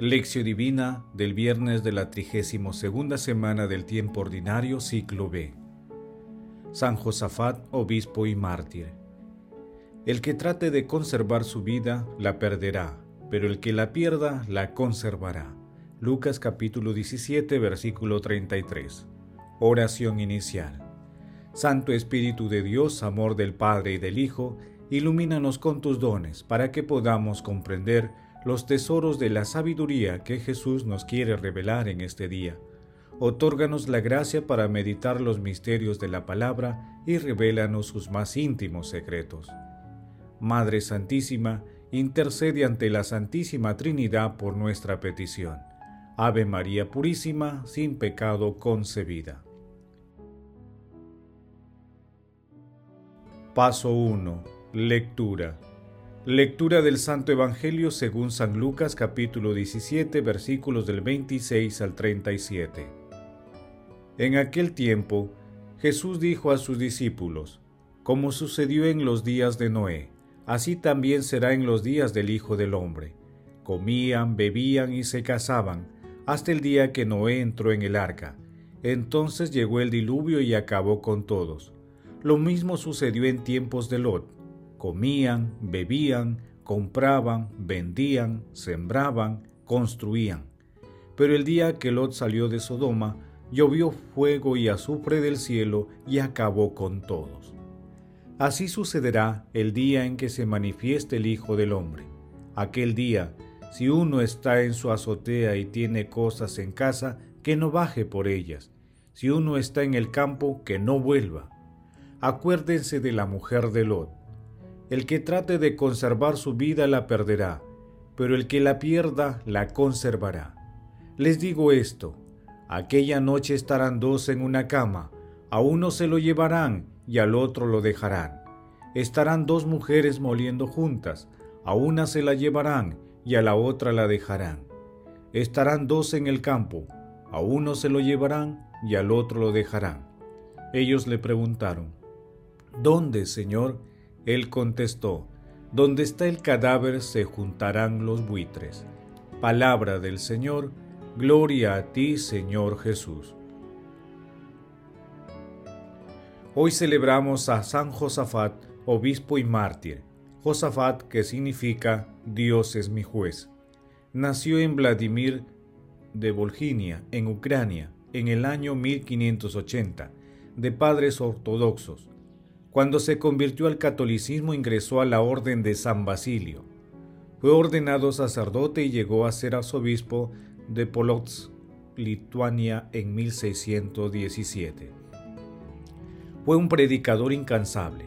Lección Divina del viernes de la 32 segunda semana del tiempo ordinario, ciclo B. San Josafat, obispo y mártir. El que trate de conservar su vida, la perderá, pero el que la pierda, la conservará. Lucas capítulo 17, versículo 33. Oración inicial. Santo Espíritu de Dios, amor del Padre y del Hijo, ilumínanos con tus dones para que podamos comprender los tesoros de la sabiduría que Jesús nos quiere revelar en este día. Otórganos la gracia para meditar los misterios de la palabra y revélanos sus más íntimos secretos. Madre Santísima, intercede ante la Santísima Trinidad por nuestra petición. Ave María Purísima, sin pecado concebida. Paso 1. Lectura. Lectura del Santo Evangelio según San Lucas capítulo 17 versículos del 26 al 37. En aquel tiempo, Jesús dijo a sus discípulos, Como sucedió en los días de Noé, así también será en los días del Hijo del Hombre. Comían, bebían y se casaban, hasta el día que Noé entró en el arca. Entonces llegó el diluvio y acabó con todos. Lo mismo sucedió en tiempos de Lot comían, bebían, compraban, vendían, sembraban, construían. Pero el día que Lot salió de Sodoma, llovió fuego y azufre del cielo y acabó con todos. Así sucederá el día en que se manifieste el Hijo del Hombre. Aquel día, si uno está en su azotea y tiene cosas en casa, que no baje por ellas. Si uno está en el campo, que no vuelva. Acuérdense de la mujer de Lot el que trate de conservar su vida la perderá, pero el que la pierda la conservará. Les digo esto, aquella noche estarán dos en una cama, a uno se lo llevarán y al otro lo dejarán. Estarán dos mujeres moliendo juntas, a una se la llevarán y a la otra la dejarán. Estarán dos en el campo, a uno se lo llevarán y al otro lo dejarán. Ellos le preguntaron, ¿Dónde, Señor? Él contestó, Donde está el cadáver se juntarán los buitres. Palabra del Señor, gloria a ti, Señor Jesús. Hoy celebramos a San Josafat, obispo y mártir. Josafat, que significa Dios es mi juez. Nació en Vladimir de Volginia, en Ucrania, en el año 1580, de padres ortodoxos. Cuando se convirtió al catolicismo ingresó a la orden de San Basilio. Fue ordenado sacerdote y llegó a ser arzobispo de Polotsk, Lituania, en 1617. Fue un predicador incansable.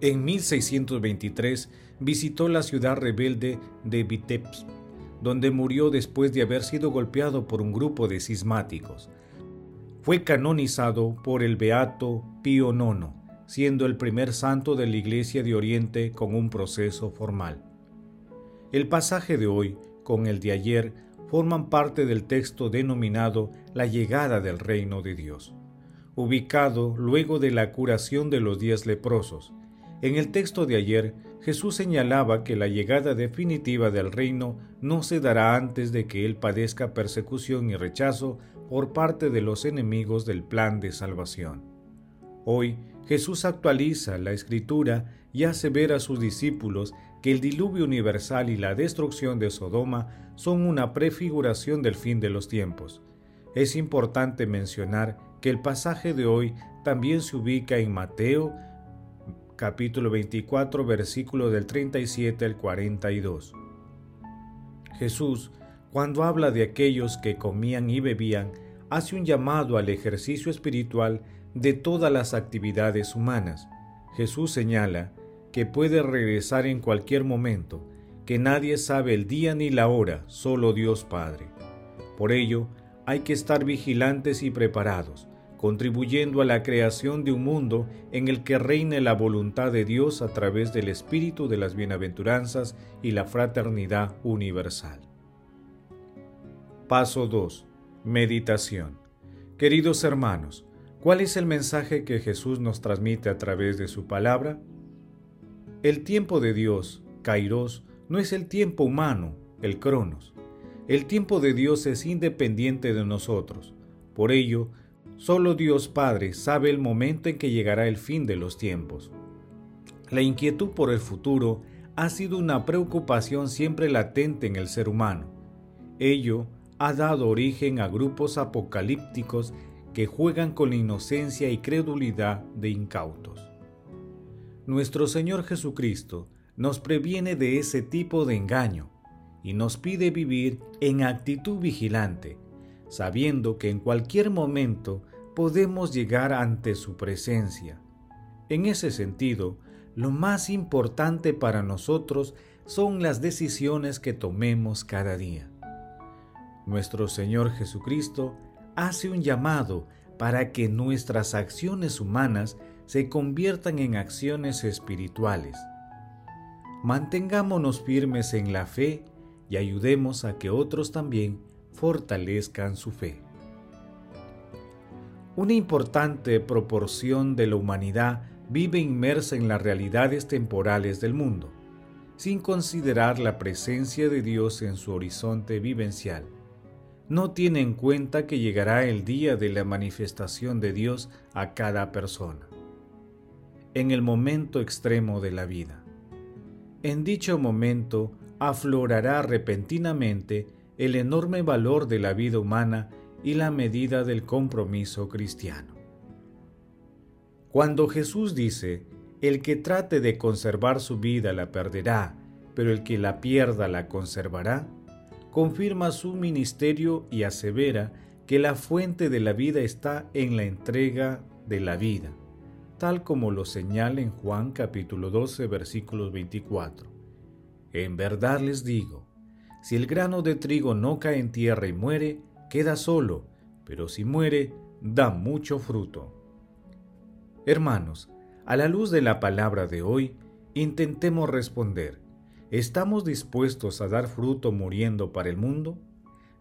En 1623 visitó la ciudad rebelde de Vitebsk, donde murió después de haber sido golpeado por un grupo de cismáticos fue canonizado por el beato Pío IX, siendo el primer santo de la Iglesia de Oriente con un proceso formal. El pasaje de hoy con el de ayer forman parte del texto denominado La llegada del reino de Dios, ubicado luego de la curación de los diez leprosos. En el texto de ayer, Jesús señalaba que la llegada definitiva del reino no se dará antes de que Él padezca persecución y rechazo por parte de los enemigos del plan de salvación. Hoy Jesús actualiza la escritura y hace ver a sus discípulos que el diluvio universal y la destrucción de Sodoma son una prefiguración del fin de los tiempos. Es importante mencionar que el pasaje de hoy también se ubica en Mateo capítulo 24 versículo del 37 al 42. Jesús cuando habla de aquellos que comían y bebían, hace un llamado al ejercicio espiritual de todas las actividades humanas. Jesús señala que puede regresar en cualquier momento, que nadie sabe el día ni la hora, solo Dios Padre. Por ello, hay que estar vigilantes y preparados, contribuyendo a la creación de un mundo en el que reine la voluntad de Dios a través del espíritu de las bienaventuranzas y la fraternidad universal. Paso 2. Meditación. Queridos hermanos, ¿cuál es el mensaje que Jesús nos transmite a través de su palabra? El tiempo de Dios, Kairos, no es el tiempo humano, el Cronos. El tiempo de Dios es independiente de nosotros. Por ello, solo Dios Padre sabe el momento en que llegará el fin de los tiempos. La inquietud por el futuro ha sido una preocupación siempre latente en el ser humano. Ello ha dado origen a grupos apocalípticos que juegan con la inocencia y credulidad de incautos. Nuestro Señor Jesucristo nos previene de ese tipo de engaño y nos pide vivir en actitud vigilante, sabiendo que en cualquier momento podemos llegar ante su presencia. En ese sentido, lo más importante para nosotros son las decisiones que tomemos cada día. Nuestro Señor Jesucristo hace un llamado para que nuestras acciones humanas se conviertan en acciones espirituales. Mantengámonos firmes en la fe y ayudemos a que otros también fortalezcan su fe. Una importante proporción de la humanidad vive inmersa en las realidades temporales del mundo, sin considerar la presencia de Dios en su horizonte vivencial. No tiene en cuenta que llegará el día de la manifestación de Dios a cada persona, en el momento extremo de la vida. En dicho momento aflorará repentinamente el enorme valor de la vida humana y la medida del compromiso cristiano. Cuando Jesús dice, el que trate de conservar su vida la perderá, pero el que la pierda la conservará, confirma su ministerio y asevera que la fuente de la vida está en la entrega de la vida, tal como lo señala en Juan capítulo 12 versículos 24. En verdad les digo, si el grano de trigo no cae en tierra y muere, queda solo, pero si muere, da mucho fruto. Hermanos, a la luz de la palabra de hoy, intentemos responder, ¿estamos dispuestos a dar fruto muriendo para el mundo?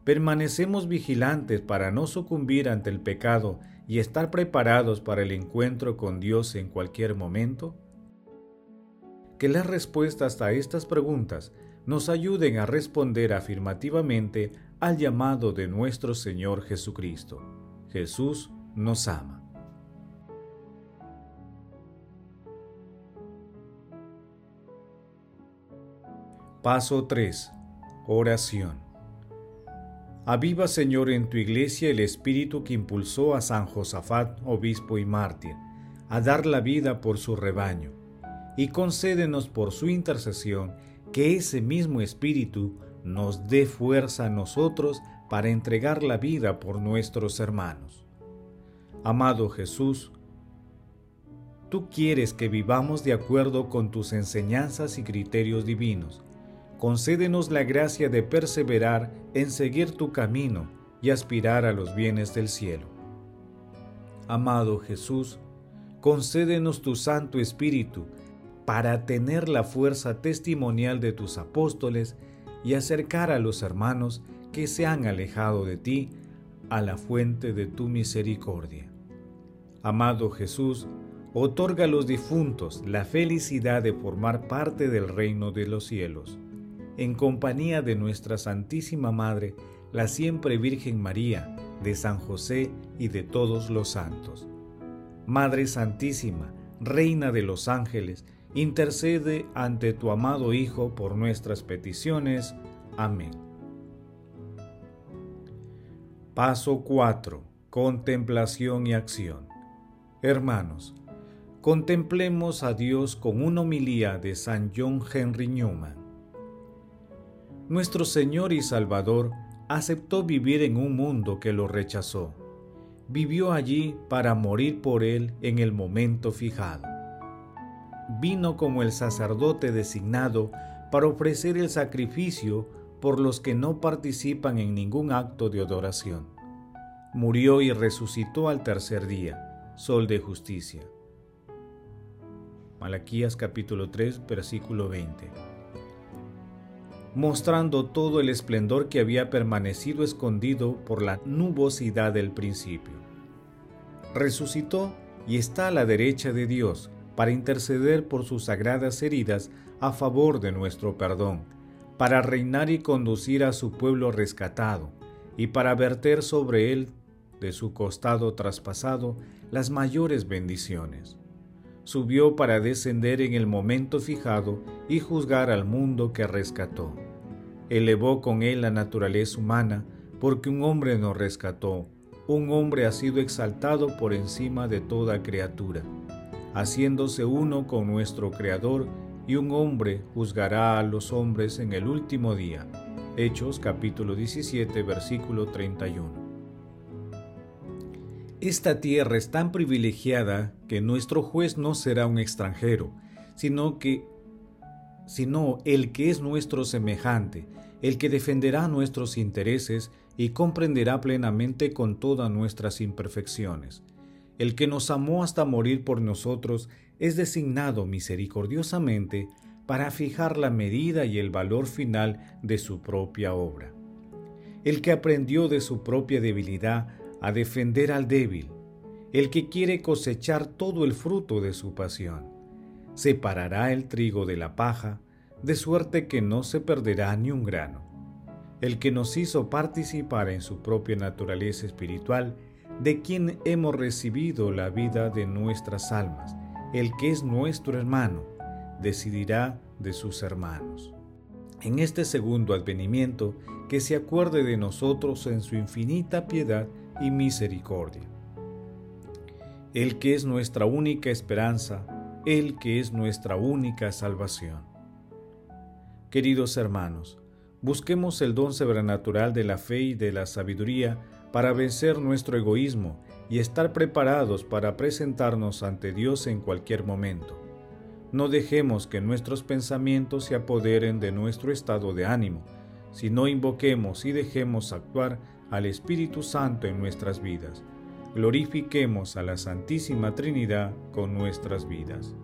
¿Permanecemos vigilantes para no sucumbir ante el pecado y estar preparados para el encuentro con Dios en cualquier momento? Que las respuestas a estas preguntas nos ayuden a responder afirmativamente al llamado de nuestro Señor Jesucristo. Jesús nos ama. Paso 3. Oración. Aviva Señor en tu iglesia el espíritu que impulsó a San Josafat, obispo y mártir, a dar la vida por su rebaño, y concédenos por su intercesión que ese mismo espíritu nos dé fuerza a nosotros para entregar la vida por nuestros hermanos. Amado Jesús, tú quieres que vivamos de acuerdo con tus enseñanzas y criterios divinos, concédenos la gracia de perseverar en seguir tu camino y aspirar a los bienes del cielo. Amado Jesús, concédenos tu Santo Espíritu para tener la fuerza testimonial de tus apóstoles y acercar a los hermanos que se han alejado de ti a la fuente de tu misericordia. Amado Jesús, otorga a los difuntos la felicidad de formar parte del reino de los cielos en compañía de nuestra Santísima Madre, la siempre Virgen María, de San José y de todos los santos. Madre Santísima, Reina de los ángeles, intercede ante tu amado Hijo por nuestras peticiones. Amén. Paso 4. Contemplación y acción. Hermanos, contemplemos a Dios con una homilía de San John Henry Newman nuestro Señor y Salvador aceptó vivir en un mundo que lo rechazó. Vivió allí para morir por él en el momento fijado. Vino como el sacerdote designado para ofrecer el sacrificio por los que no participan en ningún acto de adoración. Murió y resucitó al tercer día, sol de justicia. Malaquías capítulo 3, versículo 20 mostrando todo el esplendor que había permanecido escondido por la nubosidad del principio. Resucitó y está a la derecha de Dios para interceder por sus sagradas heridas a favor de nuestro perdón, para reinar y conducir a su pueblo rescatado, y para verter sobre él, de su costado traspasado, las mayores bendiciones. Subió para descender en el momento fijado y juzgar al mundo que rescató. Elevó con él la naturaleza humana, porque un hombre nos rescató, un hombre ha sido exaltado por encima de toda criatura, haciéndose uno con nuestro Creador y un hombre juzgará a los hombres en el último día. Hechos capítulo 17 versículo 31. Esta tierra es tan privilegiada que nuestro juez no será un extranjero, sino que sino el que es nuestro semejante, el que defenderá nuestros intereses y comprenderá plenamente con todas nuestras imperfecciones. El que nos amó hasta morir por nosotros es designado misericordiosamente para fijar la medida y el valor final de su propia obra. El que aprendió de su propia debilidad a defender al débil, el que quiere cosechar todo el fruto de su pasión, separará el trigo de la paja, de suerte que no se perderá ni un grano. El que nos hizo participar en su propia naturaleza espiritual, de quien hemos recibido la vida de nuestras almas, el que es nuestro hermano, decidirá de sus hermanos. En este segundo advenimiento, que se acuerde de nosotros en su infinita piedad y misericordia. El que es nuestra única esperanza, el que es nuestra única salvación. Queridos hermanos, busquemos el don sobrenatural de la fe y de la sabiduría para vencer nuestro egoísmo y estar preparados para presentarnos ante Dios en cualquier momento. No dejemos que nuestros pensamientos se apoderen de nuestro estado de ánimo, sino invoquemos y dejemos actuar al Espíritu Santo en nuestras vidas. Glorifiquemos a la Santísima Trinidad con nuestras vidas.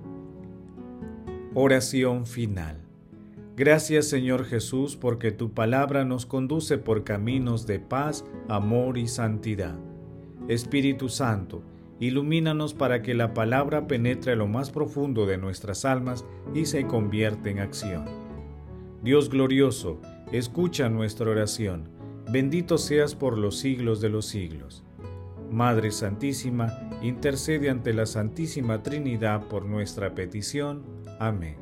Oración final. Gracias Señor Jesús porque tu palabra nos conduce por caminos de paz, amor y santidad. Espíritu Santo, ilumínanos para que la palabra penetre a lo más profundo de nuestras almas y se convierta en acción. Dios glorioso, escucha nuestra oración. Bendito seas por los siglos de los siglos. Madre Santísima, intercede ante la Santísima Trinidad por nuestra petición. Amén.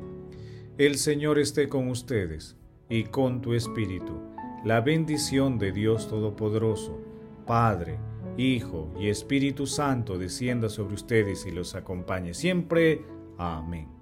El Señor esté con ustedes y con tu Espíritu. La bendición de Dios Todopoderoso, Padre, Hijo y Espíritu Santo descienda sobre ustedes y los acompañe siempre. Amén.